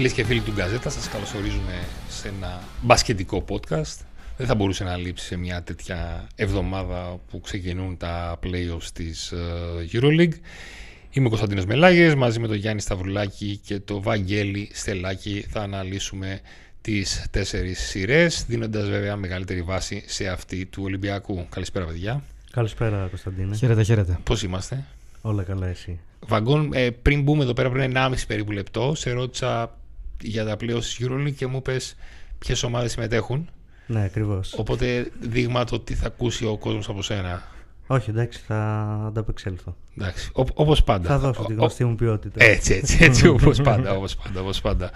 Φίλες και φίλοι του Γκαζέτα, σας καλωσορίζουμε σε ένα μπασκετικό podcast. Δεν θα μπορούσε να λείψει σε μια τέτοια εβδομάδα που ξεκινούν τα playoffs της ε, EuroLeague. Είμαι ο Κωνσταντίνος Μελάγες, μαζί με τον Γιάννη Σταυρουλάκη και τον Βαγγέλη Στελάκη θα αναλύσουμε τις τέσσερις σειρές, δίνοντας βέβαια μεγαλύτερη βάση σε αυτή του Ολυμπιακού. Καλησπέρα παιδιά. Καλησπέρα Κωνσταντίνε. Χαίρετε, χαίρετε. Πώς είμαστε; Όλα καλά εσύ. Βαγκόν, ε, πριν μπούμε εδώ πέρα πριν 1,5 περίπου λεπτό, σε ρώτησα για τα πλέον της EuroLeague και μου είπες ποιες ομάδες συμμετέχουν. Ναι, ακριβώς. Οπότε δείγμα το τι θα ακούσει ο κόσμος από σένα. Όχι, εντάξει, θα ανταπεξέλθω. Εντάξει, ό, όπως πάντα. Θα δώσω Ο- τη ο- γνωστή μου ποιότητα. Έτσι, έτσι, έτσι, όπως πάντα, όπως πάντα, όπως πάντα.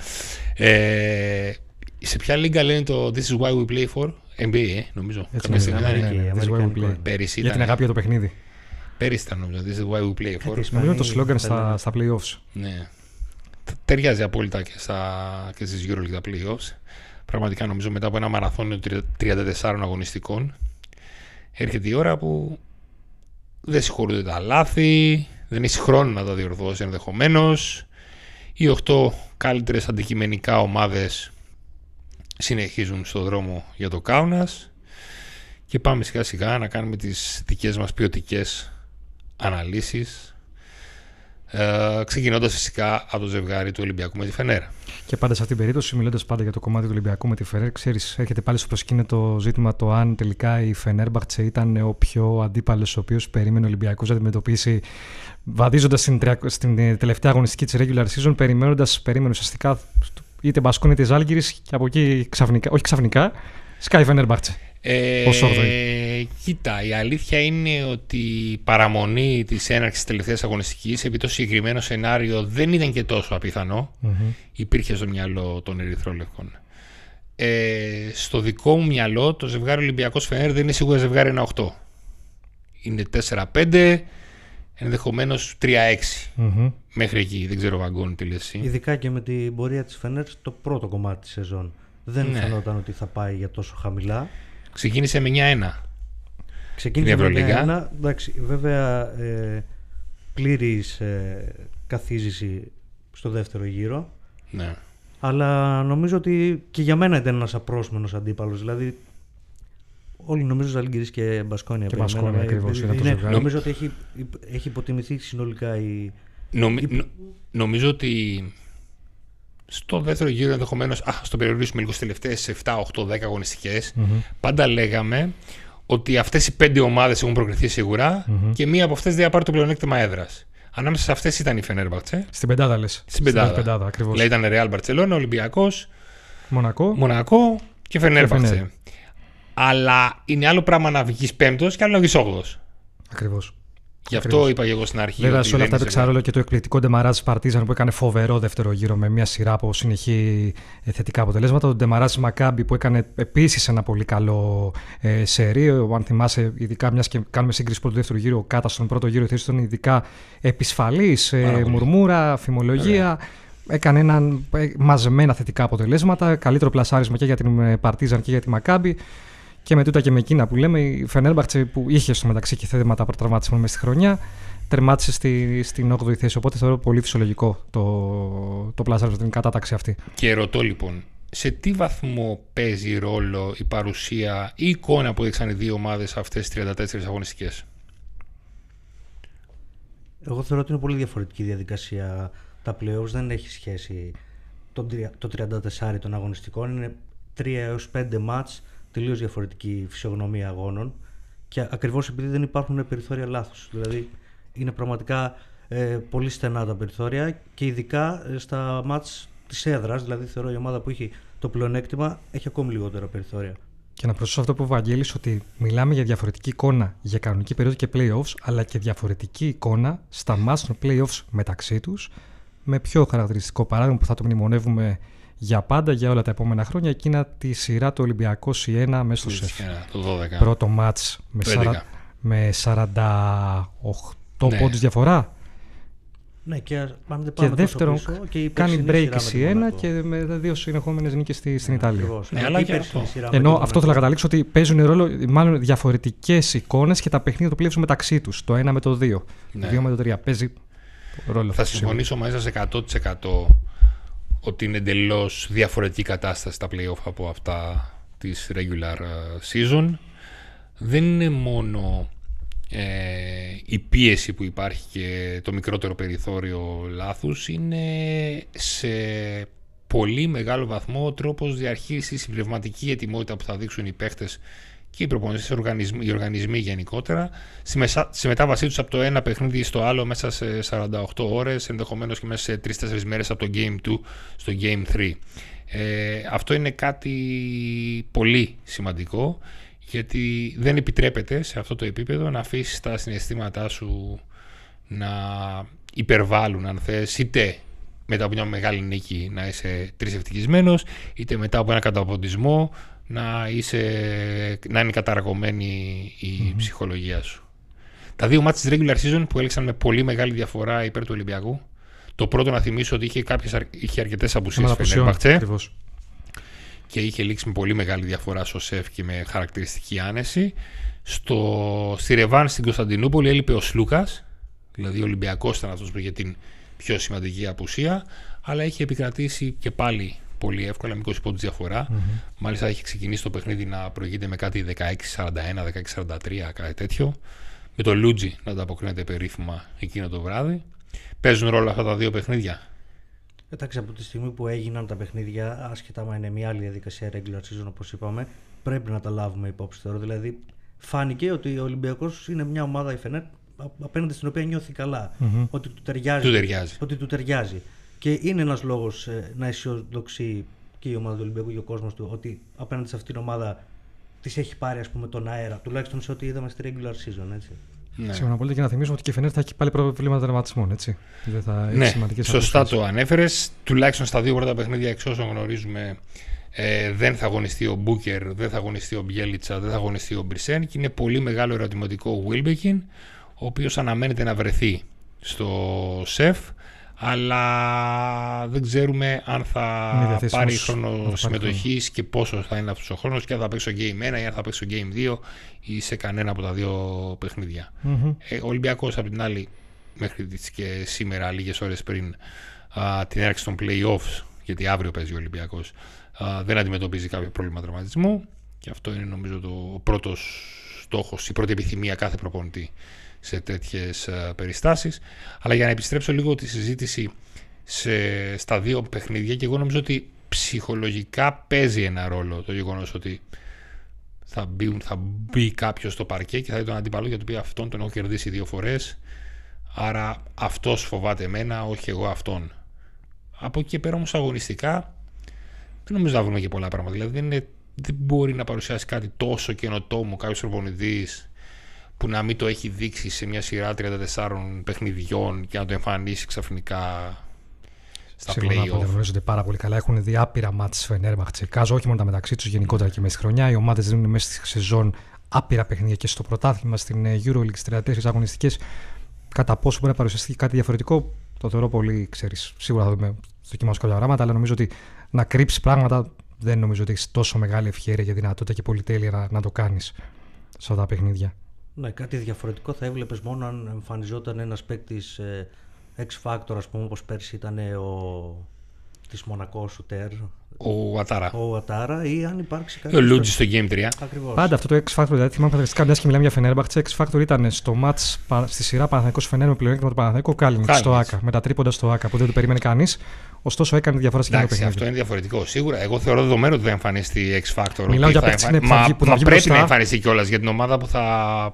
Ε, σε ποια λίγα λένε το This is why we play for? NBA, ε, νομίζω. Έτσι Κάποια είναι, στιγμή ναι, ήταν. ναι, ναι, Αμερική, this is why we αμερικάνικο. play. Πέρυσι Για την ήταν. αγάπη για το παιχνίδι. Πέρυσι ήταν νομίζω. This is why we play for. Κάτι Νομίζω είναι το Ισπανοί slogan θα στα, λένε. στα playoffs. Ναι. Τε- Ταιριάζει απόλυτα και, στα, και στις EuroLeague τα playoffs. Πραγματικά νομίζω μετά από ένα μαραθώνιο τριτα- 34 αγωνιστικών έρχεται η ώρα που δεν συγχωρούνται τα λάθη, δεν έχει χρόνο να τα διορθώσει ενδεχομένως. Οι 8 καλύτερες αντικειμενικά ομάδες συνεχίζουν στο δρόμο για το Κάουνας και πάμε σιγά σιγά να κάνουμε τις δικές μας ποιοτικές αναλύσεις ε, ξεκινώντας φυσικά από το ζευγάρι του Ολυμπιακού με τη Φενέρα. Και πάντα σε αυτήν την περίπτωση, μιλώντας πάντα για το κομμάτι του Ολυμπιακού με τη Φενέρ, ξέρεις, έρχεται πάλι στο προσκήνιο το ζήτημα το αν τελικά η Φενέρμπαχτσε ήταν ο πιο αντίπαλος ο οποίος περίμενε ο Ολυμπιακός να αντιμετωπίσει, βαδίζοντας στην, τρια- στην ε, τελευταία αγωνιστική της regular season, περιμένοντας, περίμενε ουσιαστικά είτε Μπασκόνη είτε Ζάλγκηρη και από εκεί ξαφνικά, όχι ξαφνικά, σκάει η Φενέρμπαχτσε. Ε, Ως όγδοη. κοίτα, η αλήθεια είναι ότι η παραμονή της έναρξης της τελευταίας αγωνιστικής επί το συγκεκριμένο σενάριο δεν ήταν και τόσο απιθανό. Υπήρχε στο μυαλό των Ερυθρόλευκων. Ε, στο δικό μου μυαλό το ζευγάρι Ολυμπιακός Φενέρ δεν είναι σίγουρα ζευγάρι 1-8. Είναι 4-5, ενδεχομένως 3-6. Μμμ. Μέχρι εκεί, δεν ξέρω βαγκόν τι λες εσύ. Ειδικά και με την πορεία της Φενέρ στο πρώτο κομμάτι της σεζόν. Δεν Ναι. φαινόταν ότι θα πάει για τόσο χαμηλά. Ξεκίνησε με 9-1. Ξεκίνησε Την με Ευρωλίγα. ένα, εντάξει, βέβαια ε, πλήρης ε, καθίζηση στο δεύτερο γύρο. Ναι. Αλλά νομίζω ότι και για μένα ήταν ένας απρόσμενος αντίπαλος. Δηλαδή όλοι νομίζω Ζαλγκύρης και Μπασκόνια Και περιμέναμε. Μπασκόνια ακριβώς, Ε, είναι το είναι- ζευγάρι. Νομίζω ότι έχει, έχει υποτιμηθεί συνολικά η, Νομι- νο- νομίζω ότι στο δεύτερο γύρο ενδεχομένως, ας το περιορίσουμε λίγο στις τελευταίες 7, 8, 10 αγωνιστικές. Πάντα λέγαμε ότι αυτές οι πέντε ομάδες έχουν προκριθεί σίγουρα και μία από αυτές δεν θα πάρει το πλεονέκτημα έδρας. Ανάμεσα σε αυτές ήταν η Φενέρμπαχτσε. Στην πεντάδα λες. Στην πεντάδα. πεντάδα ακριβώς. Δηλαδή ήταν Real Barcelona, Ολυμπιακός, Μονακό. Μονακό και Φενέρμπαχτσε. Φενέρ. Αλλά είναι άλλο πράγμα να βγεις πέμπτος και άλλο να βγεις όγδοος. Ακριβώς. Γι' αυτό Ακριβώς. είπα και εγώ στην αρχή. Βέβαια, ότι σε όλα δεν αυτά το είναι εξάρρολο και το εκπληκτικό ντεμαράζ Παρτίζαν που έκανε φοβερό δεύτερο γύρο με μια σειρά από συνεχή ε, θετικά αποτελέσματα. Το ντεμαράζ Μακάμπι που έκανε επίσης ένα πολύ καλό ε, σερί. Ο- Αν θυμάσαι, ειδικά μιας και κάνουμε σύγκριση πρώτου δεύτερου γύρου, ο Κάτα στον πρώτο γύρο θέσης ήταν ειδικά επισφαλής, Πάρα ε, πολύ. μουρμούρα, φημολογία. Έκανε έναν ε, μαζεμένα θετικά αποτελέσματα. Καλύτερο πλασάρισμα και για την ε, Παρτίζαν και για τη Μακάμπι. Και με τούτα και με εκείνα που λέμε, η Φενέρμπαχτσε που είχε στο μεταξύ και θέματα τραυματισμού μέσα στη χρονιά, τερμάτισε στη, στην 8η θέση. Οπότε θεωρώ πολύ φυσιολογικό το, το πλασάρισμα, την κατάταξη αυτή. Και ρωτώ λοιπόν, σε τι βαθμό παίζει ρόλο η παρουσία ή η εικόνα που έδειξαν οι δύο ομάδες σε αυτές τις 34 αγωνιστικές; Εγώ θεωρώ ότι είναι πολύ διαφορετική η διαδικασία. Τα playoffs δεν έχει σχέση το, τρια- το 34 των αγωνιστικών. Είναι 3 έως 5 μάτς, τελείως διαφορετική φυσιογνωμία αγώνων και ακριβώς επειδή δεν υπάρχουν περιθώρια λάθους. Δηλαδή είναι πραγματικά ε, πολύ στενά τα περιθώρια και ειδικά ε, στα μάτς της έδρας, δηλαδή θεωρώ η ομάδα που έχει το πλεονέκτημα έχει ακόμη λιγότερα περιθώρια. Και να προσθέσω αυτό που είπε ο Βαγγέλης ότι μιλάμε για διαφορετική εικόνα για κανονική περίοδο και playoffs, αλλά και διαφορετική εικόνα στα μάτς των playoffs μεταξύ τους, με πιο χαρακτηριστικό παράδειγμα που θα το μνημονεύουμε για πάντα, για όλα τα επόμενα χρόνια, εκείνα τη σειρά του Ολυμπιακού Σιένα μέσα στο ΣΕΦ. Το 12. Πρώτο μάτς με, Το 11. 40 με 48 Ναι. πόντους διαφορά Ναι, και ας- αν δεν Και πάμε τόσο δεύτερον, πίσω, και η κάνει περσινή break σειρά η με τη Σιένα Μονακό. και με δύο συνεχόμενες νίκες στη, στην Ιταλία. Ακριβώς. Ναι, Αλλά αλλά και η και περσινή αυτό. σειρά με Ενώ τη αυτό θέλω να Μονακό. καταλήξω ότι παίζουν ρόλο μάλλον διαφορετικές εικόνες και τα παιχνίδια του πλήρους μεταξύ τους. Το 1 με το 2. Ναι. Το 2 με το 3. Παίζει ρόλο Θα αυτό σίγουρα. συμφωνήσω μαζί σας 100% ότι είναι εντελώς διαφορετική κατάσταση τα playoff από αυτά της regular season. Δεν είναι μόνο ε, η πίεση που υπάρχει και το μικρότερο περιθώριο λάθους, είναι σε πολύ μεγάλο βαθμό ο τρόπος διαρχίσης, η πνευματική ετοιμότητα που θα δείξουν οι παίχτες και οι προπονητές, οι οργανισμοί, οι οργανισμοί γενικότερα, στη, μεσα, στη μετάβασή τους από το ένα παιχνίδι στο άλλο μέσα σε 48 ώρες, ενδεχομένως και μέσα σε 3-4 μέρες από το Game 2 στο Game 3. Ε, αυτό είναι κάτι πολύ σημαντικό γιατί δεν επιτρέπεται σε αυτό το επίπεδο να αφήσεις τα συναισθήματά σου να υπερβάλλουν αν θες είτε μετά από μια μεγάλη νίκη να είσαι τρισευτικισμένος είτε μετά από ένα καταποντισμό να, είσαι, να είναι καταργωμένη η ψυχολογία σου. Τα δύο μάτια της regular season που έλεξαν με πολύ μεγάλη διαφορά υπέρ του Ολυμπιακού. Το πρώτο να θυμίσω ότι είχε, κάποιες, είχε αρκετές απουσίες και είχε λήξει με πολύ μεγάλη διαφορά στο ΣΕΦ και με χαρακτηριστική άνεση. Στο, στη Ρεβάν στην Κωνσταντινούπολη έλειπε ο Σλούκας, δηλαδή ο Ολυμπιακός ήταν αυτός που είχε την πιο σημαντική απουσία, αλλά είχε επικρατήσει και πάλι πολύ εύκολα, μικρό πόντου διαφορά. Mm-hmm. Μάλιστα είχε ξεκινήσει το παιχνίδι να προηγείται με κάτι 16-41, 16-43, κάτι τέτοιο. Με το Λούτζι να ανταποκρίνεται περίφημα εκείνο το βράδυ. Παίζουν ρόλο αυτά τα δύο παιχνίδια; Εντάξει, από τη στιγμή που έγιναν τα παιχνίδια, άσχετα με είναι μια άλλη διαδικασία regular season όπως είπαμε, πρέπει να τα λάβουμε υπόψη τώρα. Δηλαδή, φάνηκε ότι ο Ολυμπιακός είναι μια ομάδα η Φενέρ απέναντι στην οποία νιώθει Ότι του ταιριάζει. Του ταιριάζει. Ότι του ταιριάζει. Και είναι ένας λόγος ε, να αισιοδοξεί και η ομάδα του Ολυμπιακού και ο κόσμος του ότι απέναντι σε αυτήν την ομάδα τη έχει πάρει ας πούμε, τον αέρα, τουλάχιστον σε ό,τι είδαμε στη regular season. Έτσι. Ναι. Σύμφωνα πολύ και να θυμίσουμε ότι και η Φενέρ θα έχει πάλι προβλήματα δραματισμών. Έτσι. Δεν θα ναι, σωστά το ανέφερες. Τουλάχιστον στα δύο πρώτα παιχνίδια, εξ όσων γνωρίζουμε, ε, δεν θα αγωνιστεί ο Μπούκερ, δεν θα αγωνιστεί ο Μπιέλιτσα, δεν θα αγωνιστεί ο Μπρισέν και είναι πολύ μεγάλο ερωτηματικό ο Βίλμπεκιν, ο οποίος αναμένεται να βρεθεί στο ΣΕΦ αλλά δεν ξέρουμε αν θα πάρει χρόνο συμμετοχής και πόσο θα είναι αυτός ο χρόνος και αν θα παίξει στο Game 1 ή αν θα παίξει στο Game 2 ή σε κανένα από τα δύο παιχνίδια. Mm-hmm. Ε, ο Ολυμπιακός απ' την άλλη, μέχρι και σήμερα, λίγες ώρες πριν α, την έναρξη των playoffs, γιατί αύριο παίζει ο Ολυμπιακός, δεν αντιμετωπίζει κάποιο πρόβλημα τραυματισμού και αυτό είναι νομίζω το πρώτος στόχος, η πρώτη επιθυμία κάθε προπονητή σε τέτοιες ε, περιστάσεις. Αλλά για να επιστρέψω λίγο τη συζήτηση σε, στα δύο παιχνίδια και εγώ νομίζω ότι ψυχολογικά παίζει ένα ρόλο το γεγονός ότι θα μπει, θα μπει κάποιος στο παρκέ και θα δει τον αντίπαλο για το οποίο αυτόν τον έχω κερδίσει δύο φορές. Άρα αυτός φοβάται εμένα όχι εγώ αυτόν. Από εκεί και πέρα όμως αγωνιστικά δεν νομίζω να βρούμε και πολλά πράγματα. Δηλαδή δεν, είναι, δεν μπορεί να παρουσιάσει κάτι τόσο καινοτόμο κάποιος προπονητής που να μην το έχει δείξει σε μια σειρά 34 παιχνιδιών και να το εμφανίσει ξαφνικά στα Σίγουρα play-off. γνωρίζονται πάρα πολύ καλά. Έχουν δει άπειρα μάτς Φενέρμπαχτσε. Κάζω όχι μόνο τα μεταξύ τους, γενικότερα και μέσα στη χρονιά. Οι ομάδες δίνουν μέσα στη σεζόν άπειρα παιχνίδια και στο πρωτάθλημα στην ε, Euroleague στις 34 αγωνιστικές. Κατά πόσο μπορεί να παρουσιαστεί κάτι διαφορετικό, το θεωρώ πολύ, ξέρεις. Σίγουρα θα δούμε δοκιμάσω κάποια πράγματα, αλλά νομίζω ότι να κρύψει πράγματα δεν νομίζω ότι έχεις τόσο μεγάλη ευχαίρεια και δυνατότητα και πολυτέλεια να, να το κάνεις σε αυτά τα παιχνίδια. Ναι, κάτι διαφορετικό θα έβλεπες μόνο αν εμφανιζόταν ένας παίκτης ε, X Factor, ας πούμε, όπως πέρσι ήταν ο της Μονακός Σουτέρ. Ο Ατάρα. Ο Ατάρα ή αν υπάρξει κάτι. Ο Λούτζι στο Game 3. Ακριβώς. Πάντα αυτό το X Factor, δηλαδή θυμάμαι φανταστικά μια και μιλάμε για Φενέρμπαχτσε. X Factor ήταν στο match στη σειρά Παναθανικό Φενέρ με πλεονέκτημα του Παναθανικού Κάλινγκ στο ΑΚΑ. Με τα τρίποντα στο ΑΚΑ που δεν το περίμενε κανείς. Ωστόσο έκανε διαφορά στην παιχνίδι. Αυτό είναι διαφορετικό. Σίγουρα. Εγώ θεωρώ δεδομένο ότι θα εμφανιστεί X Factor. Μιλάω για παίκτη εμφαν... Μα, που μα πρέπει να εμφανιστεί κιόλας για την ομάδα που θα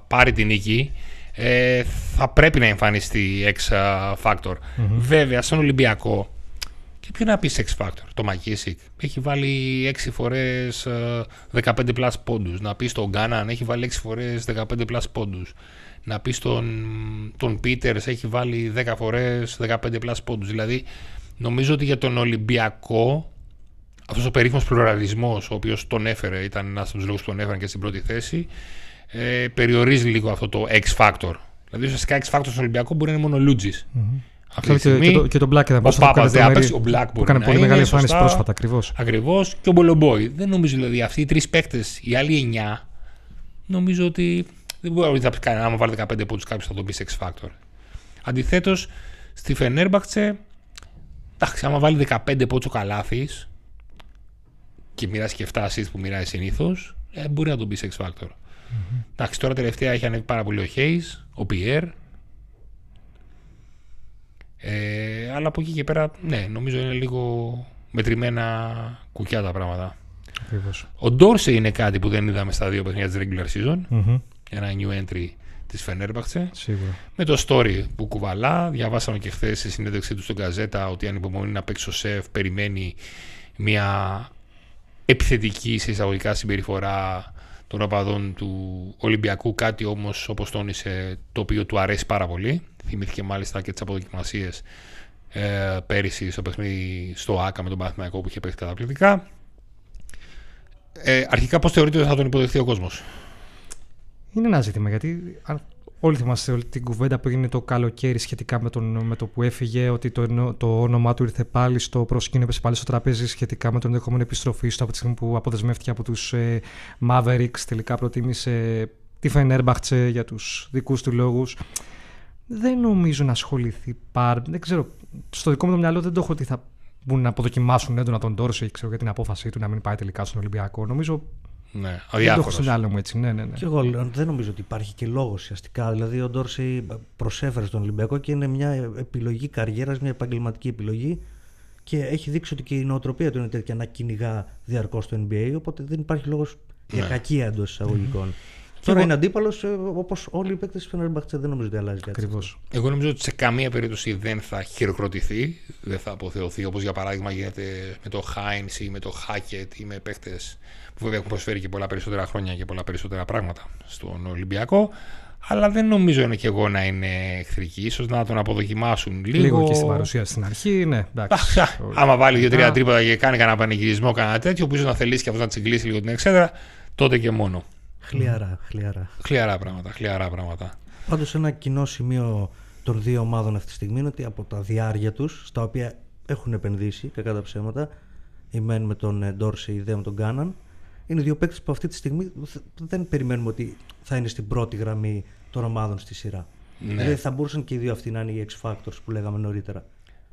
πάρει την νίκη. Ε, θα πρέπει να εμφανιστεί X Factor. Mm-hmm. Βέβαια, στον Ολυμπιακό και ποιο να πεις X Factor, το Μακίσικ. Έχει βάλει 6 φορές 15 plus πόντους. Να πεις τον Γκάναν έχει βάλει 6 φορές 15 plus πόντους. Να πεις τον, τον Peters έχει βάλει 10 φορές 15 plus πόντους. Δηλαδή Νομίζω ότι για τον Ολυμπιακό αυτός ο περίφημος πλουραλισμός, ο οποίος τον έφερε, ήταν ένας από τους λόγους που τον έφεραν και στην πρώτη θέση, ε, περιορίζει λίγο αυτό το X Factor. Δηλαδή, ουσιαστικά X Factor στον Ολυμπιακό μπορεί να είναι μόνο Λούτζης. Mm-hmm. Αυτό και, και, το, και τον Black ήταν Ο Πάπας δεν άπαιξε, ο Black που έκανε πολύ μεγάλη εμφάνιση πρόσφατα. Ακριβώς. Ακριβώς και ο Μπολομπόη. Δεν νομίζω δηλαδή αυτοί οι τρεις παίκτες, οι άλλοι εννιά, νομίζω ότι δεν μπορεί να πει κανένα. Άμα βάλει 15 πόντους κάποιος θα τον πει X Factor. Αντιθέτως, στη Φενέρμπαχτσε Εντάξει, άμα βάλει 15 πότσο καλάθι και μοιράσει και 7 assists που μοιράζει συνήθως, ε, μπορεί να τον πει X Factor. Mm-hmm. Εντάξει, τώρα τελευταία έχει ανέβει πάρα πολύ ο Hayes, ο Pierre. Ε, αλλά από εκεί και πέρα, ναι, νομίζω είναι λίγο μετρημένα κουκιά τα πράγματα. Ακριβώς. Ο Ντόρσε είναι κάτι που δεν είδαμε στα δύο παιχνίδια της regular season. Mm-hmm. Ένα new entry της Φενέρμπαχτσε. Σίγουρα. Με το story που κουβαλά. Διαβάσαμε και χθες στη συνέντευξή του στον Καζέτα ότι αν υπομονεί να παίξει ο σεφ, περιμένει μια επιθετική σε εισαγωγικά συμπεριφορά των οπαδών του Ολυμπιακού. Κάτι όμως, όπως τόνισε, το οποίο του αρέσει πάρα πολύ. Θυμήθηκε μάλιστα και τις αποδοκιμασίες ε, πέρυσι στο παιχνίδι στο ΑΚΑ με τον Παναθηναϊκό που είχε παίξει καταπληκτικά. Ε, αρχικά, πώς θεωρείτε ότι θα τον υποδεχθεί ο κόσμος; Είναι ένα ζήτημα γιατί αν όλοι θυμάστε όλη την κουβέντα που έγινε το καλοκαίρι σχετικά με, τον, με το που έφυγε, ότι το, το όνομά του ήρθε πάλι στο προσκήνιο, έπεσε πάλι στο τραπέζι σχετικά με τον ενδεχόμενο επιστροφή του από τη στιγμή που αποδεσμεύτηκε από τους ε, Mavericks. Τελικά προτίμησε τη Φενέρμπαχτσε για τους δικούς του λόγους. Δεν νομίζω να ασχοληθεί πάρα. Δεν ξέρω. Στο δικό μου το μυαλό δεν το έχω ότι θα μπουν να αποδοκιμάσουν έντονα τον Τόρσο ξέρω, για την απόφασή του να μην πάει τελικά στον Ολυμπιακό. Νομίζω Ναι, δεν το έχω αδιάφορος. στο μυαλό μου έτσι. Ναι, ναι, ναι. Και εγώ λέω, δεν νομίζω ότι υπάρχει και λόγος ουσιαστικά. Δηλαδή, ο Ντόρσεϊ προσέφερε στον Ολυμπιακό και είναι μια επιλογή καριέρας, μια επαγγελματική επιλογή. Και έχει δείξει ότι και η νοοτροπία του είναι τέτοια να κυνηγά διαρκώς το NBA. Οπότε δεν υπάρχει λόγος για Ναι. κακία εντός εισαγωγικών. Τώρα εγώ- είναι αντίπαλος όπως όλοι οι παίκτες της Φενέρμπαχτσε. Δεν νομίζω ότι αλλάζει κάτι. Ακριβώς. Εγώ νομίζω ότι σε καμία περίπτωση δεν θα χειροκροτηθεί, δεν θα αποθεωθεί όπως για παράδειγμα γίνεται με το Heinz ή με το Hackett ή με παίχτες που βέβαια έχουν προσφέρει και πολλά περισσότερα χρόνια και πολλά περισσότερα πράγματα στον Ολυμπιακό. Αλλά δεν νομίζω είναι και εγώ να είναι εχθρική, ίσως να τον αποδοκιμάσουν λίγο. Λίγο και στην παρουσία στην αρχή, ναι. Εντάξει. Αχ, Άμα βάλει δύο-τρία Α. τρίποτα και κάνει κανένα πανηγυρισμό, κανένα τέτοιο, που ίσως να θελήσει και αυτός να τσιγκλίσει λίγο την εξέδρα, τότε και μόνο. Χλιαρά, χλιαρά. Χλιαρά πράγματα, χλιαρά πράγματα. Πάντως, ένα κοινό σημείο των δύο ομάδων αυτή τη στιγμή είναι ότι από τα διάρκεια τους, στα οποία έχουν επενδύσει κακά τα ψέματα, η μεν με τον ε, Ντόρση, η δε με τον Κάναν, είναι δύο παίκτες που αυτή τη στιγμή θ- δεν περιμένουμε ότι θα είναι στην πρώτη γραμμή των ομάδων στη σειρά. Ναι. Δηλαδή θα μπορούσαν και οι δύο αυτοί να είναι οι X Factors που λέγαμε νωρίτερα.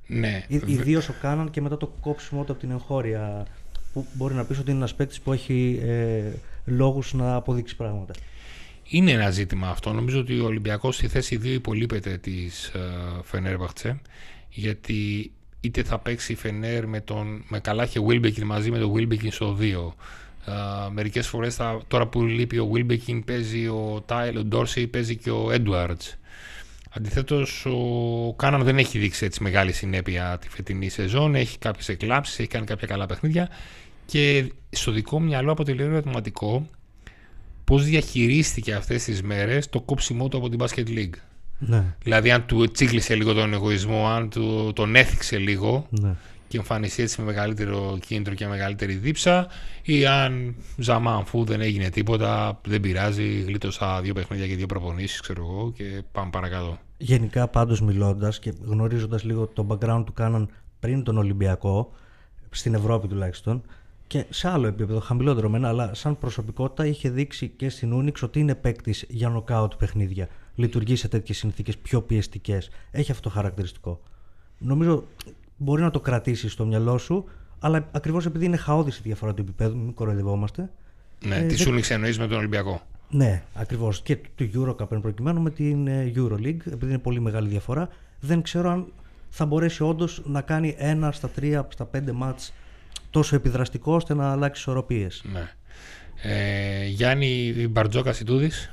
Ναι, Ιδίως ο Κάναν και μετά το κόψιμο του από την εγχώρια, που μπορεί να πεις ότι είναι ένας παίκτης που έχει ε, λόγους να αποδείξει πράγματα. Είναι ένα ζήτημα αυτό. Νομίζω ότι ο Ολυμπιακός στη θέση 2 υπολείπεται της ε, Φενέρμπαχτσε γιατί είτε θα παίξει η Φενέρ με, τον, με καλά και Wilbekin μαζί με τον Wilbekin στο 2 ε, μερικές φορές θα, τώρα που λείπει ο Wilbekin παίζει ο Τάιλ, ο Ντόρσεϊ παίζει και ο Edwards Αντιθέτως ο Κάναν δεν έχει δείξει έτσι μεγάλη συνέπεια τη φετινή σεζόν έχει κάποιες εκλάψεις, έχει κάνει κάποια καλά παιχνίδια και στο δικό μου μυαλό αποτελεί ερωτηματικό πώς διαχειρίστηκε αυτές τις μέρες το κόψιμό του από την Basket League. Ναι, Δηλαδή αν του τσίγκλισε λίγο τον εγωισμό, αν του, τον έθιξε λίγο ναι. και εμφανιστεί έτσι με μεγαλύτερο κίνητρο και μεγαλύτερη δίψα ή αν ζαμάν φου δεν έγινε τίποτα, δεν πειράζει, γλίτωσα δύο παιχνίδια και δύο προπονήσεις ξέρω εγώ και πάμε παρακάτω. Γενικά πάντως μιλώντας και γνωρίζοντας λίγο το background του Κάναν πριν τον Ολυμπιακό, στην Ευρώπη τουλάχιστον, και σε άλλο επίπεδο, χαμηλότερο μένα, αλλά σαν προσωπικότητα είχε δείξει και στην Ούνιξ ότι είναι παίκτης για νοκάουτ παιχνίδια. Λειτουργεί σε τέτοιες συνθήκες πιο πιεστικές. Έχει αυτό το χαρακτηριστικό. Νομίζω μπορεί να το κρατήσεις στο μυαλό σου, αλλά ακριβώς επειδή είναι χαόδης η διαφορά του επίπεδου, μην κοροϊδευόμαστε. Ναι, Ε, τι δεν- σου νίξε εννοείς με τον Ολυμπιακό. Ναι, ακριβώς. Και του Eurocup εν προκειμένου με την ε, Euroleague, επειδή είναι πολύ μεγάλη διαφορά, δεν ξέρω αν θα μπορέσει όντως να κάνει ένα στα τρία, στα πέντε μάτς τόσο επιδραστικό ώστε να αλλάξει ισορροπίες. Ναι. Ε, Γιάννη Μπαρτζόκα Ιτούδης.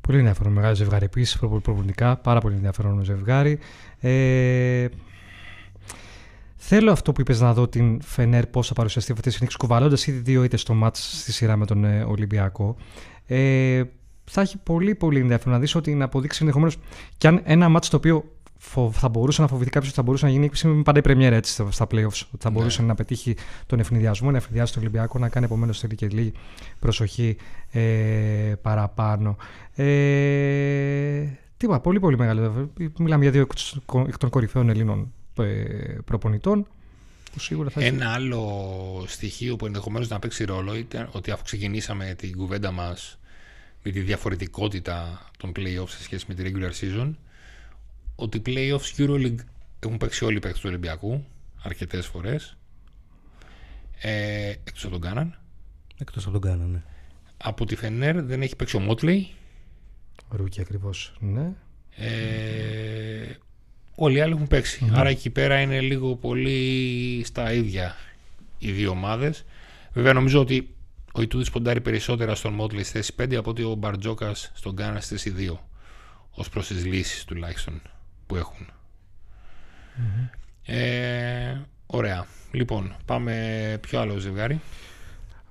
Πολύ ενδιαφέρον μεγάλο ζευγάρι επίσης, προπονητικά. Πάρα πολύ ενδιαφέρον ζευγάρι. Ε, θέλω αυτό που είπες να δω την Φενέρ πώς θα παρουσιαστεί αυτή τη συνήθεια, κουβαλώντα ήδη δύο είτε στο μάτς στη σειρά με τον ε, Ολυμπιακό. Ε, θα έχει πολύ πολύ ενδιαφέρον να δεις ότι να αποδείξει ενδεχομένως και αν ένα μάτς το οποίο φο- θα μπορούσε να φοβηθεί κάποιος ότι θα μπορούσε να γίνει έκπληξη είναι πάντα η πρεμιέρα έτσι στα- στα playoffs. Ότι θα μπορούσε να πετύχει τον ευνηδιασμό, να ευνηδιάσει τον Ολυμπιακό, να κάνει επομένως θέλει και λίγη προσοχή ε, παραπάνω. Ε, τίποτα, πολύ πολύ μεγάλο. Μιλάμε για δύο εκ των κορυφαίων Ελλήνων ε, προπονητών. Που σίγουρα θα έχει- Ένα άλλο στοιχείο που ενδεχομένως να παίξει ρόλο ήταν ότι αφού ξεκινήσαμε την κουβέντα μας με τη διαφορετικότητα των playoffs σε σχέση με τη regular season ότι playoffs Euroleague έχουν παίξει όλοι οι παίκτες του Ολυμπιακού αρκετές φορές. Ε, εκτός από τον Κάναν. Εκτός από τον Κάναν, ναι. Από τη Φενέρ δεν έχει παίξει ο Μότλεϊ. Ρούκι ακριβώς, ναι. Ε, όλοι οι άλλοι έχουν Άρα εκεί πέρα είναι λίγο πολύ στα ίδια οι δύο ομάδες. Βέβαια νομίζω ότι ο Ιτούδης ποντάρει περισσότερα στον Μότλεϊ στη θέση 5 από ότι ο Μπαρτζόκας στον Κάναν στη θέση 2 ως προς τις λύσεις τουλάχιστον που εχουν Ε, ωραία. Λοιπόν, πάμε πιο άλλο ζευγάρι.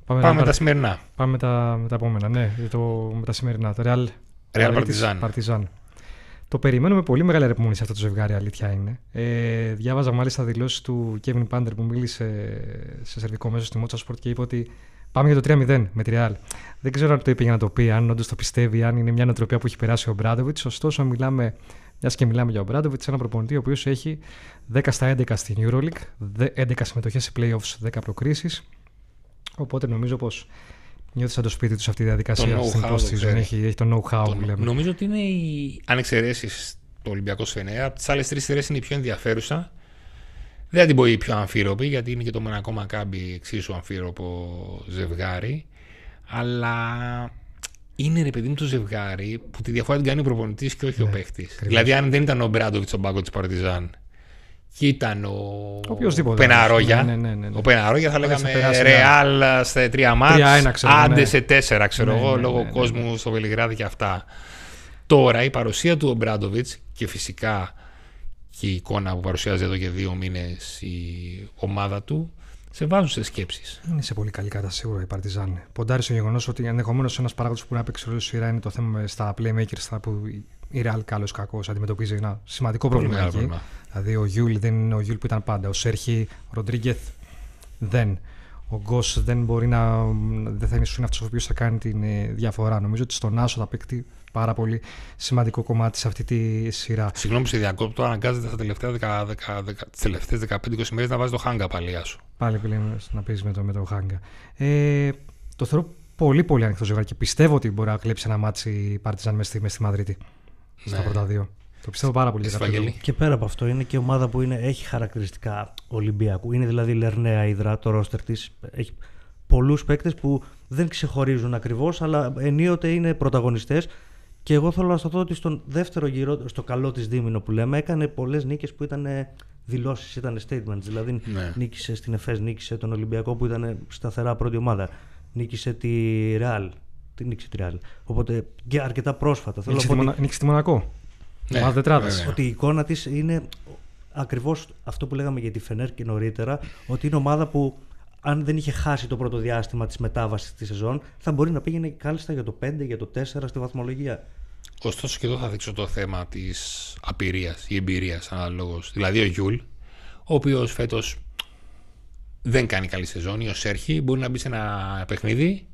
Πάμε, πάμε με τα σημερινά. Πάμε με τα, με τα επόμενα, ναι, το, με τα σημερινά. Το Real, Real Partizan. Partizan. Το περιμένω με πολύ μεγάλη σε αυτό το ζευγάρι, αλήθεια είναι. Ε, διάβαζα μάλιστα δηλώσεις του Kevin Πάντερ που μίλησε σε σερβικό μέσο στη Μότσα Sport και είπε ότι πάμε για το 3-0 με τη Real. Δεν ξέρω αν το είπε για να το πει, αν όντως το πιστεύει, αν είναι μια νοοτροπία που έχει περάσει ο Μπράντοβιτς. Ωστόσο, μιλάμε, μιας και μιλάμε για ο Μπράντοβιτς, ένα προπονητή ο οποίος έχει 10 στα 11 στην Euroleague, 11 συμμετοχές σε playoffs, 10 προκρίσεις. Οπότε νομίζω πως νιώθεις σαν το σπίτι τους σε αυτή τη διαδικασία στην post Έχει, έχει το know-how που λέμε. Νομίζω ότι είναι η. Αν εξαιρέσεις το Ολυμπιακό Σφενέα, από τις άλλες τρεις σειρές είναι η πιο ενδιαφέρουσα. Δεν την πω η πιο αμφίροπη, γιατί είναι και το Μονακό Μακάμπι εξίσου αμφίροπο ζευγάρι. Αλλά είναι ρε παιδί μου το ζευγάρι που τη διαφορά την κάνει ο προπονητής και όχι ναι, ο παίχτη. Δηλαδή, αν δεν ήταν ο Μπράντοβιτς στον πάγκο της Παρτιζάν και ήταν ο Πεναρόγια. Ναι, ναι, ναι, ο Πεναρόγια θα λέγαμε Ρεάλ σε τρία μάτς, άντε σε τέσσερα ξέρω εγώ, λόγω κόσμου στο Βελιγράδι και αυτά. Τώρα η παρουσία του Ομπράντοβιτς και φυσικά και η εικόνα που παρουσιάζει εδώ και δύο μήνες η ομάδα του σε βάζουν σε σκέψεις. Είναι σε πολύ καλή κατάσταση σίγουρα η Παρτιζάν. Ποντάρει στο γεγονός ότι ενδεχομένως ένας παράγοντας που να παίξει ρόλο σειρά είναι το θέμα στα playmakers που η Real καλός κακός αντιμετωπίζει ένα σημαντικό πρόβλημα εκεί. Δηλαδή ο Γιούλ δεν είναι ο Γιούλ που ήταν πάντα. Ο Σέρχιο Ροντρίγκεθ δεν. Ο Γκος δεν μπορεί να. δεν θα είναι αυτό ο οποίος θα κάνει τη ε, διαφορά. Νομίζω ότι στον άσο θα παίξει πάρα πολύ σημαντικό κομμάτι σε αυτή τη σειρά. Συγγνώμη που σε διακόπτω, αναγκάζεται τα τελευταία 10, 15-20 μέρες να βάζεις το χάγκα παλιά σου. Πάλι που να παίζεις με το, με το χάγκα. Ε, το θεωρώ πολύ πολύ ανοιχτό ζευγάρι και πιστεύω ότι μπορεί να κλέψει ένα μάτσι η Παρτιζάν μέσα στη, στη Μαδρίτη. Στα ναι. πρώτα δύο. Το πιστεύω πάρα πολύ. Και πέρα από αυτό είναι και ομάδα που είναι, έχει χαρακτηριστικά Ολυμπιακού. Είναι δηλαδή Λερναία Ιδρά, το ρόστερ της. Έχει πολλούς παίκτες που δεν ξεχωρίζουν ακριβώς, αλλά ενίοτε είναι πρωταγωνιστές. Και εγώ θέλω να σταθώ ότι στον δεύτερο γύρο, στο καλό της δίμηνο που λέμε, έκανε πολλές νίκες που ήταν δηλώσεις, ήταν statements. Δηλαδή ναι. νίκησε στην ΕΦΕΣ, νίκησε τον Ολυμπιακό που ήταν σταθερά πρώτη ομάδα. Νίκησε τη Ρεάλ. Την νίκησε τη Ρεάλ; Οπότε και αρκετά πρόσφατα. Νίκησε τη Μονακό. Ναι, Ότι η εικόνα της είναι ακριβώς αυτό που λέγαμε για τη Φενέρ και νωρίτερα, ότι είναι ομάδα που αν δεν είχε χάσει το πρώτο διάστημα της μετάβασης της σεζόν, θα μπορεί να πήγαινε κάλλιστα για το 5, για το 4 στη βαθμολογία. Ωστόσο και εδώ θα δείξω το θέμα της απειρίας ή εμπειρίας αναλόγως. Δηλαδή ο Γιούλ, ο οποίος φέτος δεν κάνει καλή σεζόν, ή ο Σέρχιο μπορεί να μπει σε ένα παιχνίδι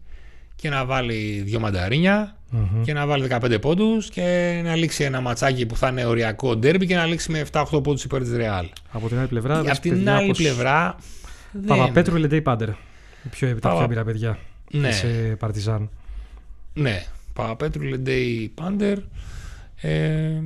και να βάλει δύο και να βάλει 15 πόντους και να λήξει ένα ματσάκι που θα είναι οριακό ντέρμπι και να λήξει με 7-8 πόντους υπέρ της Ρεάλ. Από την άλλη πλευρά. Από την άλλη πλευρά. Παπαπέτρου Λεντέι Πάντερ. Οι πιο, τα πιο εμπειρά παιδιά. Ναι. Σε Παρτιζάν. Ναι. Παπαπέτρου Λεντέι Πάντερ. Ε,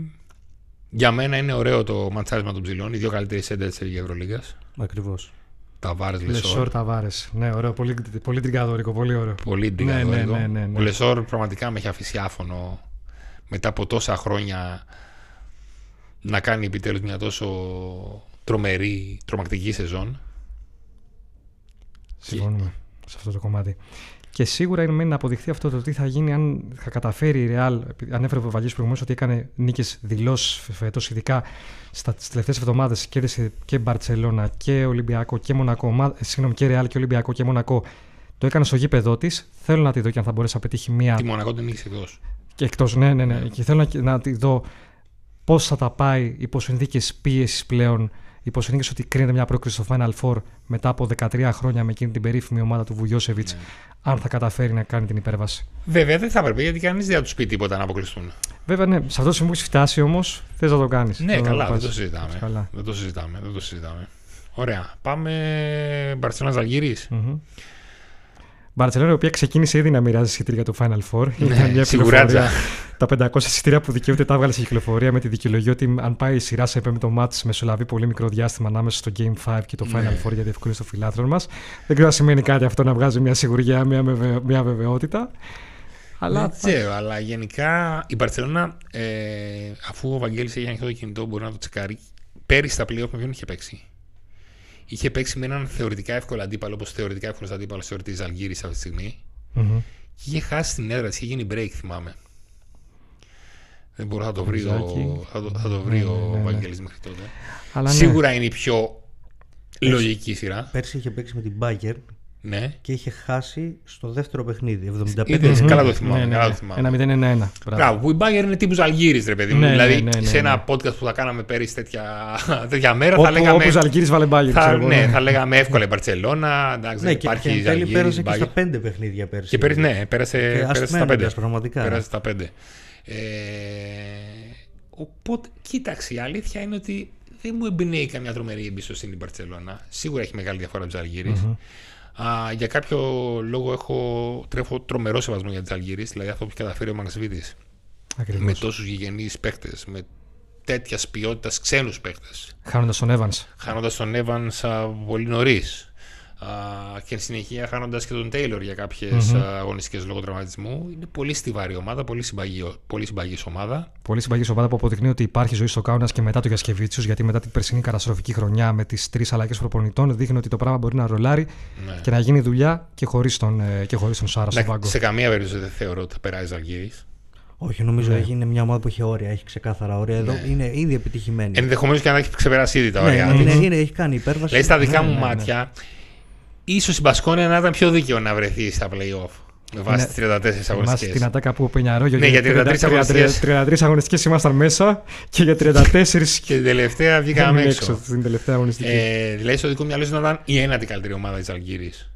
για μένα είναι ωραίο το ματσάρισμα των ψηλών. Οι δύο καλύτεροι σέντερ της Ευρωλίγκας. Ακριβώς. Ταβάρες Λεσόρ. Λεσόρ Ταβάρες. Ναι, ωραίο, πολύ, πολύ τριγκαδόρικο, πολύ ωραίο. Πολύ τριγκαδόρικο. Ναι, ναι, ναι, ναι, Ο Λεσόρ πραγματικά με έχει αφήσει άφωνο μετά από τόσα χρόνια να κάνει επιτέλους μια τόσο τρομερή, τρομακτική σεζόν. Συμφωνούμε σε αυτό το κομμάτι. Και σίγουρα είναι να αποδειχθεί αυτό το τι θα γίνει αν θα καταφέρει η Real. Ανέφερε ο Βαγγέλης προηγουμένως ότι έκανε νίκες δηλώσεις φέτος, ειδικά στις τελευταίες εβδομάδες. Κέρδισε και Μπαρσελόνα και Ολυμπιακό και Μονακό. Ε, συγγνώμη, και Real και Ολυμπιακό και Μονακό. Το έκανε στο γήπεδό της. Θέλω να τη δω και αν θα μπορέσει να πετύχει μία. Τη Μονακό την είχε εκτός. Και εκτός, ναι, ναι, ναι. Και θέλω να, να τη δω πώς θα τα πάει υπό συνθήκες πίεσης πλέον υποσυνήγησε ότι κρίνεται μια πρόκληση στο Final Four μετά από 13 χρόνια με εκείνη την περίφημη ομάδα του Βουγιώσεβιτ, ναι. αν θα καταφέρει να κάνει την υπέρβαση. Βέβαια δεν θα έπρεπε γιατί κανείς δεν θα τους πει τίποτα να αποκλειστούν. Βέβαια, ναι. Σε αυτό το σημείο που έχεις φτάσει όμως, θες να το κάνεις. Ναι, καλά, δεν το συζητάμε. Καλά. Δεν το συζητάμε. Δεν το συζητάμε. Ωραία. Πάμε Μπαρσελόνα Ζαλγίρη. Μπαρσελόνα, η οποία ξεκίνησε ήδη να μοιράζει εισιτήρια του Final Four. Ναι, Ήταν μια σιγουράτσα. πληροφορία. Τα 500 εισιτήρια που δικαιούται τα έβγαλε σε κυκλοφορία με τη δικαιολογία ότι αν πάει η σειρά σε πέμπτο μάτς μεσολαβεί πολύ μικρό διάστημα ανάμεσα στο Game 5 και το Final Ναι. Four για διευκόλυνση των φιλάθλων μας. Δεν ξέρω αν σημαίνει κάτι αυτό να βγάζει μια σιγουριά, μια, βεβαι- μια βεβαιότητα. Αλλά Δεν ξέρω, αλλά γενικά η Μπαρσελόνα, ε, αφού ο Βαγγέλης έχει ανοιχτό το κινητό, μπορεί να το τσεκάρει. Πέρυσι στα playoff με ποιον είχε παίξει; Είχε παίξει με έναν θεωρητικά εύκολο αντίπαλο, όπως θεωρητικά εύκολος αντίπαλος θεωρείται η Ζαλγίρη αυτή τη στιγμή. Μμμ. Και είχε χάσει την έδρα, της, είχε γίνει break, θυμάμαι. Δεν μπορώ να το βρει, ο, Ριζάκι. θα το, θα το βρει Ναι, ο ναι, ναι, ναι. Βαγγέλης μέχρι τότε. Αλλά ναι. Σίγουρα είναι η πιο λογική σειρά. Πέρσι είχε παίξει με την Bayern Ναι. και είχε χάσει στο δεύτερο παιχνίδι. 75 Είδες, Μμμ. καλά το θυμάμαι, Ναι, ναι, καλά ναι. το θυμάμαι. Ένα 0-1-1. Μπράβο. Μπράβο, που η Bayern είναι τύπου Ζαλγίρης, ρε παιδί μου. Ναι, δηλαδή, ναι, ναι, ναι, σε ένα ναι. podcast που θα κάναμε πέρυσι τέτοια, τέτοια μέρα, θα Όπου, λέγαμε. όπου Ζαλγκύρης βάλε μπάγερ, θα, ξέρω εγώ, ναι, ναι. θα λέγαμε εύκολα η Μπαρσελόνα. Εντάξει, Ναι, δεν και, υπάρχει και εν τέλει Ζαλγίρης, πέρασε και Bayern. στα πέντε παιχνίδια πέρσι. Και πέρασε, ναι, πέρασε, Και πέρασε στα ασμένοντας, πέντε. πραγματικά. Πέρασε στα πέντε. Ε, οπότε, κοίταξε, η αλήθεια είναι ότι δεν μου εμπνέει καμιά τρομερή εμπιστοσύνη η Μπαρσελόνα. Σίγουρα έχει μεγάλη διαφορά από τους Αλγύρης. Α, για κάποιο λόγο έχω, τρέφω τρομερό σεβασμό για του Αλγύρης, δηλαδή αυτό που έχει καταφέρει ο Μαξβίτη. Ακριβώς. Με τόσους γηγενείς παίχτε, με τέτοιας ποιότητας ξένους παίχτε. Χάνοντας τον Evans. Χάνοντας τον Evans α, πολύ νωρίς. Και εν συνεχεία χάνοντας και τον Τέιλορ για κάποιες αγωνιστικές λόγω τραυματισμού. Είναι πολύ στιβαρή ομάδα, πολύ συμπαγή, πολύ συμπαγής ομάδα. Πολύ συμπαγής ομάδα που αποδεικνύει ότι υπάρχει ζωή στο Κάουνας και μετά το Γιασκεβίτσιου, γιατί μετά την περσινή καταστροφική χρονιά με τις τρεις αλλαγές προπονητών δείχνει ότι το πράγμα μπορεί να ρολάρει Ναι. και να γίνει δουλειά και χωρίς τον, ε, και χωρίς τον Σάρα στο Εντάξει, πάγκο. σε καμία περίπτωση δεν θεωρώ ότι θα περάσει Ζαλγίρη. Όχι, νομίζω Ναι. έχει, είναι μια ομάδα που έχει όρια, έχει ξεκάθαρα όρια. Εδώ Ναι. είναι ήδη επιτυχημένη. Ενδεχομένως και να έχει ξεπεράσει ήδη τα ναι, ωριά ναι, της. είναι, είναι, έχει κάνει υπέρβαση. Δηλαδή στα δικά Ναι, μου ναι, ναι. μάτια, ίσως η Μπασκόνια να ήταν πιο δίκαιο να βρεθεί στα playoff. Με βάση Ναι. τις 34 Θυμάστε την αγωνιστικές. ατάκα που ο Πενιαρόγιο Ναι, για 33 αγωνιστικές. 33 αγωνιστικές ήμασταν μέσα και για 34 Και την τελευταία βγήκαμε ήμουν έξω. έξω στην τελευταία αγωνιστική. Ε, δηλαδή στο δικό μου μυαλό να ήταν η ένατη καλύτερη ομάδα της Αλγύρης.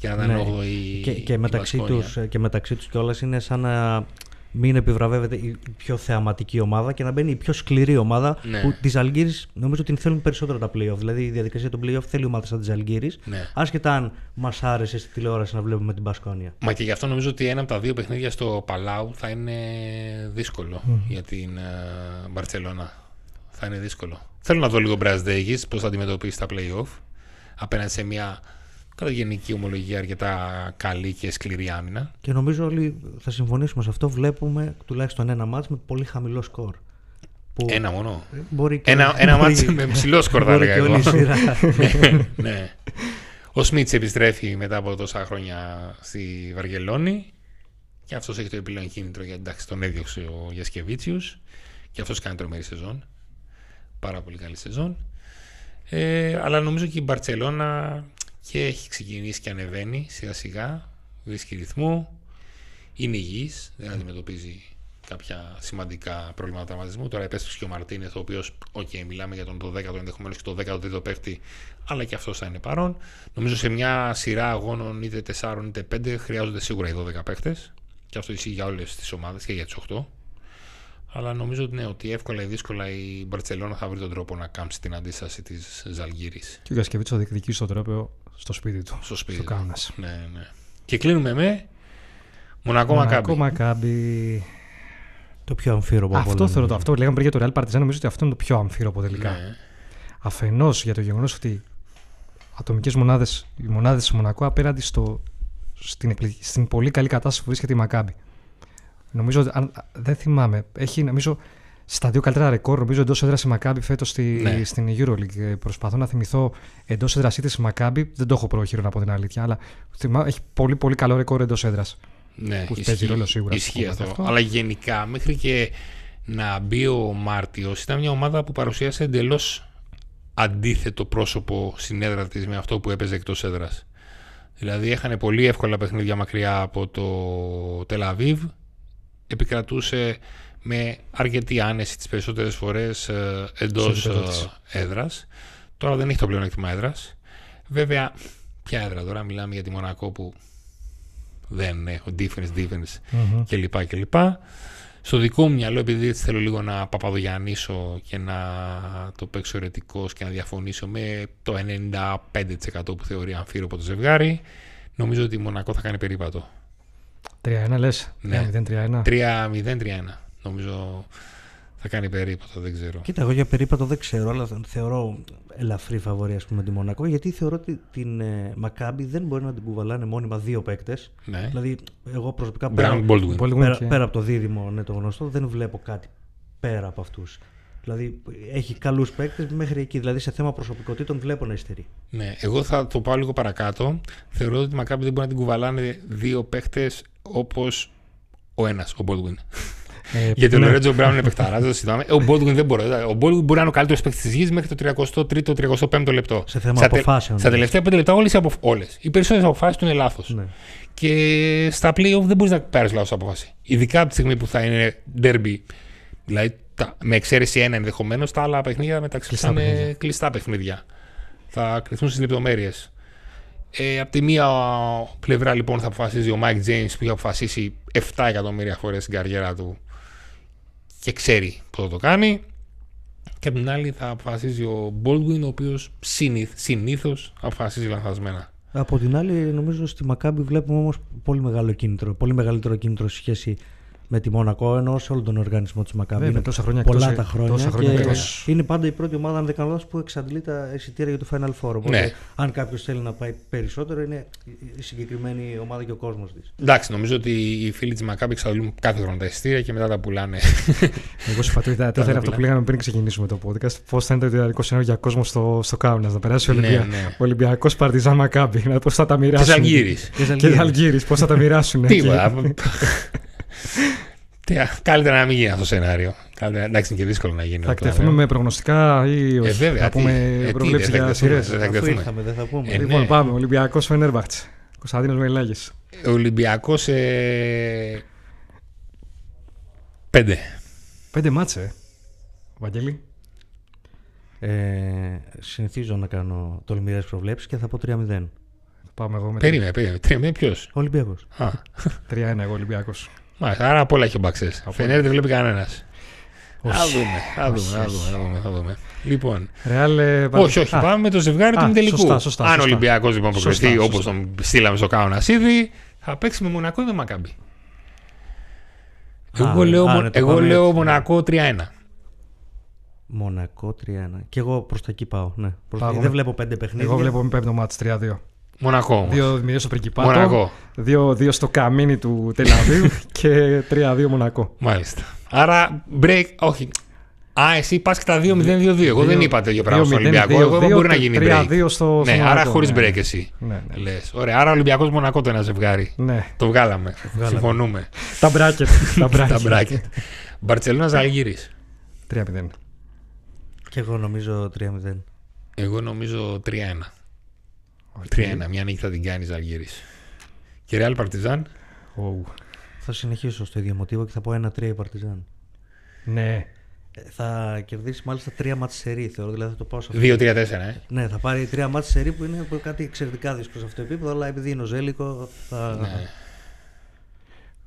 Και να ήταν Ναι. 8η. και, και, η μεταξύ Μπασκόνια. τους, και μεταξύ τους κιόλας είναι σαν να μην επιβραβεύεται η η πιο θεαματική ομάδα και να μπαίνει η πιο σκληρή ομάδα Ναι. που της Αλγύρης νομίζω την θέλουν περισσότερο τα playoff. Δηλαδή η διαδικασία των playoff θέλει ομάδα σαν της Αλγύρης. Ναι. Άσχετα αν μας άρεσε στη τηλεόραση να βλέπουμε την Μπασκόνια. Μα και γι' αυτό νομίζω ότι ένα από τα δύο παιχνίδια στο Παλάου θα είναι δύσκολο για την ε, Μπαρσελόνα. Θα είναι δύσκολο. Θέλω να δω λίγο Μπραζ Ντέγης πώς θα αντιμετωπίσει τα playoff απέναντι σε μια κατά γενική ομολογία αρκετά καλή και σκληρή άμυνα. Και νομίζω όλοι θα συμφωνήσουμε σε αυτό. Βλέπουμε τουλάχιστον ένα μάτς με πολύ χαμηλό σκορ. Που Ένα μόνο. μπορεί και Ένα, όλη- ένα μπορεί- μάτσο με ψηλό σκορ θα μπορεί έλεγα και όλη η εγώ. σειρά. ναι. Ο Σμίτς επιστρέφει μετά από τόσα χρόνια στη Βαργελόνη και αυτός έχει το επιλέγει κίνητρο γιατί εντάξει τον έδιωξε ο Γιασκεβίτσιους και αυτός κάνει τρομερή σεζόν. Πάρα πολύ καλή σεζόν. Ε, αλλά νομίζω και η Μπαρτσελώνα και έχει ξεκινήσει και ανεβαίνει σιγά σιγά, βρίσκει ρυθμό, είναι υγιής, δεν αντιμετωπίζει κάποια σημαντικά προβλήματα τραυματισμού. Τώρα επέστρεψε και ο Μαρτίνεθ, ο οποίος, OK, μιλάμε για τον 12ο ενδεχομένως και τον 13ο παίχτη, αλλά και αυτός θα είναι παρόν. Νομίζω σε μια σειρά αγώνων είτε 4 είτε 5 χρειάζονται σίγουρα οι 12 παίχτες. Και αυτό ισχύει για όλες τις ομάδες και για τις 8. Αλλά νομίζω ότι, ναι, ότι εύκολα ή δύσκολα η Μπαρσελόνα θα βρει τον τρόπο να κάμψει την αντίσταση της Ζαλγίρης Και ο Γιασκεβίτσιο θα διεκδικήσει τον τρόπο στο σπίτι του. στο σπίτι. Στο του. Κάουνας. Ναι, ναι. Και κλείνουμε με Μονακό Μονακό Μακάμπι. Μακάμπι. το πιο αμφίροπο από Αυτό όλα, θεωρώ το νομίζω. αυτό. Λέγαμε πριν για το Real Partizan, νομίζω ότι αυτό είναι το πιο αμφίροπο τελικά. Ναι. Αφενός για το γεγονός ότι ατομικές μονάδες, οι μονάδες της Μονακό απέναντι στο, στην, εκπλη- στην πολύ καλή κατάσταση που βρίσκεται η Μακάμπη. Νομίζω, ότι αν, δεν θυμάμαι, έχει νομίζω στα δύο καλύτερα ρεκόρ, νομίζω εντός έδρα η Μακάμπη φέτος στη, Ναι. στην Euroleague. Ε, Προσπαθώ να θυμηθώ εντός έδρας είτε η Μακάμπη, δεν το έχω πρόχειρο να πω την αλήθεια, αλλά θυμά, έχει πολύ, πολύ καλό ρεκόρ εντός έδρας. Ναι, που παίζει ρόλο σίγουρα στο Ισχύει κομμάτι αυτό. αυτό. Αλλά γενικά μέχρι και να μπει ο Μάρτιος ήταν μια ομάδα που παρουσίασε εντελώς αντίθετο πρόσωπο στην έδρα της με αυτό που έπαιζε εκτός έδρας. Δηλαδή έχανε πολύ εύκολα παιχνίδια μακριά από το Τελαβίβ. Επικρατούσε με αρκετή άνεση τις περισσότερες φορές ε, εντός Σε επίπεδο της. ε, έδρας. Τώρα δεν έχει το πλεονέκτημα έδρας. Βέβαια, ποια έδρα τώρα, μιλάμε για τη Μονακό που δεν έχω defense, defense κλπ. κλπ. Στο δικό μου μυαλό, επειδή έτσι θέλω λίγο να παπαδογιανίσω και να το παίξω ερετικός και να διαφωνήσω με το 95% που θεωρεί αμφίροπο το ζευγάρι, νομίζω ότι η Μονακό θα κάνει περίπατο. 3-1 λες; Ναι. 3-0-3-1. 3-0-3-1. Νομίζω θα κάνει περίπατο, δεν ξέρω. Κοίτα, εγώ για περίπατο δεν ξέρω, αλλά θεωρώ ελαφρύ φαβορή ας πούμε, τη Μονακό, γιατί θεωρώ ότι την ε, Μακάμπη δεν μπορεί να την κουβαλάνε μόνιμα δύο παίκτες. Ναι. Δηλαδή, εγώ προσωπικά πέρα, Brown Baldwin. Baldwin πέρα, και- πέρα από το δίδυμο, ναι, το γνωστό, δεν βλέπω κάτι πέρα από αυτούς. Δηλαδή, έχει καλούς παίκτες μέχρι εκεί. Δηλαδή, σε θέμα προσωπικότητων βλέπω να υστερεί. Ναι, εγώ θα το πάω λίγο παρακάτω. Θεωρώ ότι η Μακάμπη δεν μπορεί να την κουβαλάνε δύο παίχτε όπως ο ένας, ο Baldwin. Ε, Γιατί ο ναι. Λορέτζο Μπράουν είναι παιχταρά, δεν το συζητάμε. Ε, Ο Baldwin δεν μπορεί. Ο Baldwin μπορεί να είναι ο καλύτερος παίκτης της γης μέχρι το 33ο-35ο λεπτό. Σε θέμα Στα τε- αποφάσεων. Στα τελευταία πέντε λεπτά όλες αποφ... όλες. οι περισσότερες αποφάσεις του είναι λάθος. Ναι. Και στα playoff δεν μπορείς να πάρεις λάθος απόφαση. Ειδικά από τη στιγμή που θα είναι derby. Δηλαδή, τα, με εξαίρεση ένα ενδεχομένως, τα άλλα παιχνίδια μεταξύ Κλειστά θα είναι παιχνίδια. κλειστά παιχνίδια. Θα κρυθούν στις λεπτομέρειες. Ε, από τη μία πλευρά λοιπόν θα αποφασίζει ο Mike James που έχει αποφασίσει 7 εκατομμύρια φορές στην καριέρα του και ξέρει πώς θα το κάνει. Και από την άλλη θα αποφασίζει ο Baldwin ο οποίος συνήθ, συνήθως αποφασίζει λανθασμένα. Από την άλλη, νομίζω στη Μακάμπη βλέπουμε όμως πολύ μεγάλο κίνητρο. Πολύ μεγαλύτερο κίνητρο σε σχέση με τη Μονακό, ενώ σε όλο τον οργανισμό της Μακάμπη. Βέβαια, Είναι τόσα χρόνια πολλά εκτός- τα χρόνια. τόσα χρόνια και εκτός. είναι πάντα η πρώτη ομάδα, αν δεν κάνω λάθος, που εξαντλεί τα εισιτήρια για το Final Four. Οπότε, Ναι. αν κάποιος θέλει να πάει περισσότερο, είναι η συγκεκριμένη ομάδα και ο κόσμος της. Εντάξει, νομίζω ότι οι φίλοι της Μακάμπη εξαντλούν κάθε χρόνο τα εισιτήρια και μετά τα πουλάνε. Εγώ σου είπα το ιδέα. Τότε είναι αυτό που λέγαμε πριν ξεκινήσουμε το podcast. Πώς θα είναι το ιδεαλικό σενάριο για κόσμο στο, στο Κάουνα. Να περάσει ο Ναι, Ολυμπια... ναι. Ολυμπιακός Παρτιζάν Μακάμπι. Να πώς θα τα Και μοιράσουν; Ζαλγίρης. Και Ζαλγίρι. Πώς θα τα μοιράσουν. εκεί. Τίποτα. Τι, Καλύτερα να μην γίνει αυτό το σενάριο. Καλύτερα, εντάξει, είναι και δύσκολο να γίνει. Θα αυτό, εκτεθούμε ναι. με προγνωστικά ή όχι; Ε, βέβαια. Θα τι- πούμε ε, τι, προβλέψει δεν θα για εκτεθούμε, σειρές. δεν θα Αφού εκτεθούμε. ήρθαμε, δεν θα πούμε. Ε, Λοιπόν, ναι. πάμε. Ολυμπιακός Φενέρμπαχτ. Κωνσταντίνος Μελάγη. Ολυμπιακός. Ε... Πέντε. Πέντε μάτσε. Βαγγέλη. Ε, συνηθίζω να κάνω τολμηρές προβλέψεις και θα πω 3-0. Πάμε εγώ με Περίμενε, περίμενε. Τρία, ποιος; Ολυμπιακός. 3-1 3-1 εγώ Ολυμπιακός. Μάλιστα, άρα απ' όλα έχει ο Μπαξές. Φενέρ δεν βλέπει κανένας. Θα Όχι. δούμε, θα δούμε, θα δούμε, θα δούμε, θα δούμε. Λοιπόν, Ρεάλ. ε, όχι, όχι, Α, πάμε με το ζευγάρι Α, του τελικού. σωστά, σωστά, Αν ο σωστά. Ολυμπιακός λοιπόν Σωστά, προκριθεί όπως σωστά. τον στείλαμε στο Κάουνα ήδη, θα παίξει με Μονακό ή με Μακάμπι. Εγώ, Α, λέω, α, Μο- ναι, το εγώ πάμε λέω έτσι. Μονακό 3-1. Μονακό 3-1. Και εγώ προς τα εκεί πάω. Ναι. Προς Πάω τα- εγώ δεν με- βλέπω πέντε παιχνίδια. Εγώ βλέπω με πέμπτο μάτς 3-2. Μονακό όμως. Δύο δημιουργίες στο Πριγκιπάτο. Μονακό. Δύο, δύο στο καμίνι του Τελαβίου και 3-2 Μονακό. Μάλιστα. Άρα break, όχι. Α, εσύ πας και τα 2-0-2-2. Εγώ δεν είπα τέτοιο πράγμα στον 2-0, Ολυμπιακό. Εγώ είπα 2-2, μπορεί να γίνει break. 3-2 στο, Ναι, στο άρα Μονακό, χωρίς ναι. break εσύ. Ναι, ναι. Λες. Ωραία, άρα Ολυμπιακός Μονακό το ένα ζευγάρι. ναι. Το βγάλαμε. Βγάλαμε. Συμφωνούμε. Τα μπράκετ. τα Τα μπράκετ. μπράκετ. Μπαρσελόνα Ζαλγίρι. 3-0. Και εγώ νομίζω 3-0. Εγώ νομίζω 3-1. 3-1. Μια νίκη θα την κάνεις Ζαλγίρι. Και Ρεάλ Παρτιζάν. Ου. Θα συνεχίσω στο ίδιο μοτίβο και θα πω 1-3 η Παρτιζάν. Ναι. Ε, Θα κερδίσει μάλιστα τρία μάτς σερί, θεωρώ. Δηλαδή θα το πάω σε αυτό. 2-3-4, ε. Ναι, θα πάρει τρία μάτς σερί που είναι κάτι εξαιρετικά δύσκολο σε αυτό το επίπεδο, αλλά επειδή είναι ο Ζέλικο θα. Ναι.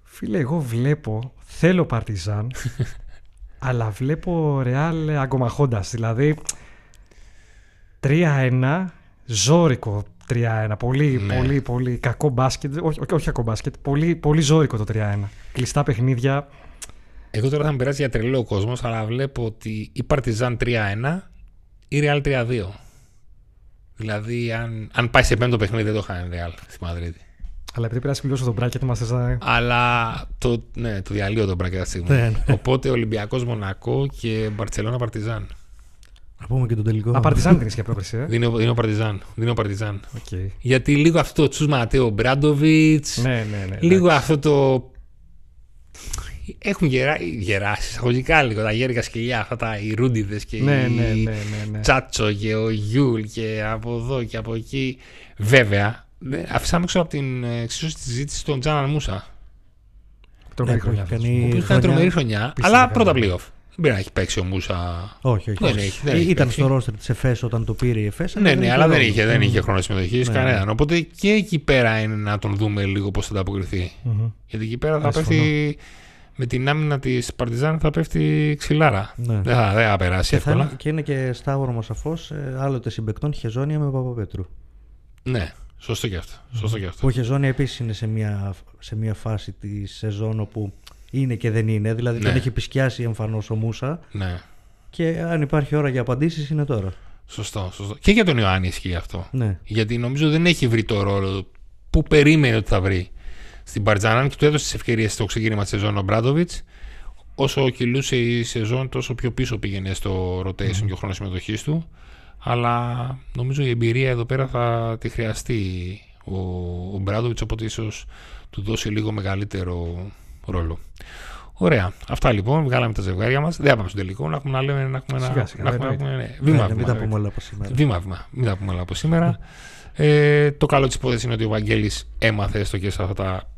Φίλε, εγώ βλέπω, θέλω Παρτιζάν, αλλά βλέπω Ρεάλ αγκομαχώντας. Δηλαδή, 3-1, ζόρικο 3-1. Πολύ, Ναι. πολύ, πολύ κακό μπάσκετ. Όχι, όχι, όχι κακό μπάσκετ. Πολύ, πολύ ζόρικο το 3-1. Κλειστά παιχνίδια. Εγώ τώρα θα με περάσει για τρελό ο κόσμος, αλλά βλέπω ότι η Παρτιζάν 3-1 ή Ρεάλ 3-2. Δηλαδή, αν, αν πάει σε πέμπτο παιχνίδι, δεν το χάνει Ρεάλ στη Μαδρίτη. Αλλά επειδή πρέπει να συμπληρώσω τον bracket μα, θες να. Αλλά το, ναι, το διαλύω τον μπράκετ αυτή τη στιγμή. Ναι, ναι. Οπότε Ολυμπιακός Μονακό και Μπαρσελόνα Παρτιζάν. Να πούμε και τον τελικό. Α, Παρτιζάν την για πρόκριση, ε. Δίνω, δίνω Παρτιζάν. Δίνω Παρτιζάν. Οκ. Γιατί λίγο αυτό το Τσου Ματέο Μπράντοβιτς. Ναι, ναι, ναι. λίγο αυτό το. Έχουν γερά, γεράσεις εισαγωγικά λίγο τα γέρικα σκυλιά, αυτά τα οι ρούντιδε και Ναι, οι ναι, ναι, ναι, ναι. Τσάτσο και ο Γιούλ και από εδώ και από εκεί. Βέβαια, δεν- αφήσαμε έξω από την ε, εξίσωση της συζήτησης τον Τζάναν Μούσα. Τρομερή Ναι, χρονιά. έχει αυτός. κάνει- Ο οποίο ήταν χρονιά- τρομερή χρονιά, Απίστευτη αλλά χρονιά. πρώτα playoff. Δεν μπορεί να έχει παίξει ο Μούσα. Όχι, όχι. Δεν όχι. έχει, δεν Ή- έχει Ήταν παίξει. στο ρόστερ της ΕΦΕΣ όταν το πήρε η ΕΦΕΣ. Ναι, ναι, αλλά δεν ρόλο. είχε, δεν Μμ. είχε χρόνο συμμετοχής Ναι, κανέναν. Οπότε και εκεί πέρα είναι να τον δούμε λίγο πώς θα ανταποκριθεί. Μμμ. Γιατί εκεί πέρα θα Ναι, πέφτει με την άμυνα της Παρτιζάν θα πέφτει ξυλάρα. Ναι. Δεν θα, δεν θα περάσει Και, θα είναι, εύκολα. και είναι και σταύρωμα σαφώς άλλοτε συμπεκτών Χεζόνια με Παπαπέτρου. Ναι, Σωστό και αυτό. Σωστό και αυτό. Που η Χεζόνια επίσης είναι σε μια, σε μια φάση της σεζόν όπου είναι και δεν είναι. Δηλαδή Ναι. τον έχει επισκιάσει εμφανώς ο Μούσα Ναι. και αν υπάρχει ώρα για απαντήσεις είναι τώρα. Σωστό, σωστό. Και για τον Ιωάννη ισχύει αυτό. Ναι. Γιατί νομίζω δεν έχει βρει το ρόλο που περίμενε ότι θα βρει στην Παρτζάν και του έδωσε τις ευκαιρίες στο ξεκίνημα της σεζόν ο Μπράντοβιτς. Όσο κυλούσε η σεζόν, τόσο πιο πίσω πήγαινε στο rotation και ο χρόνος συμμετοχής του. Αλλά νομίζω η εμπειρία εδώ πέρα θα τη χρειαστεί ο, ο Μπράντοβιτς, οπότε ίσως του δώσει λίγο μεγαλύτερο ρόλο. Ωραία. Αυτά λοιπόν. Βγάλαμε τα ζευγάρια μας. Δεν θα πάμε στο τελικό. Να έχουμε να λέμε. Να έχουμε Σιγά, ένα, σιγά, να έχουμε, να εννοείται. έχουμε, ναι, βήμα, Ναι, μην βήμα, τα πούμε όλα από σήμερα. Βήμα, βήμα. Μην τα πούμε όλα από σήμερα. Ε, το καλό της υπόθεσης είναι ότι ο Βαγγέλης έμαθε έστω και σε αυτά τα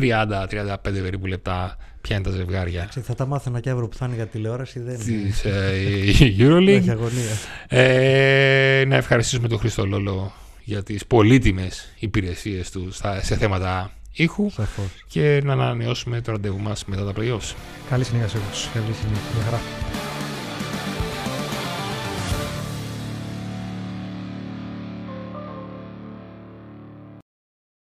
30-35 περίπου λεπτά ποια είναι τα ζευγάρια Θα τα μάθαινα και αύριο που θα είναι για τηλεόραση. Δεν της ε, δεν Euroleague. έχει αγωνία. Ε, να ευχαριστήσουμε τον Χρήστο Λόλο για τις πολύτιμες υπηρεσίες του στα, σε θέματα ήχου Σαφώς. και να ανανεώσουμε το ραντεβού μας μετά τα playoffs. Καλή συνέχεια σε όλους. Καλή συνέχεια. Γεια χαρά.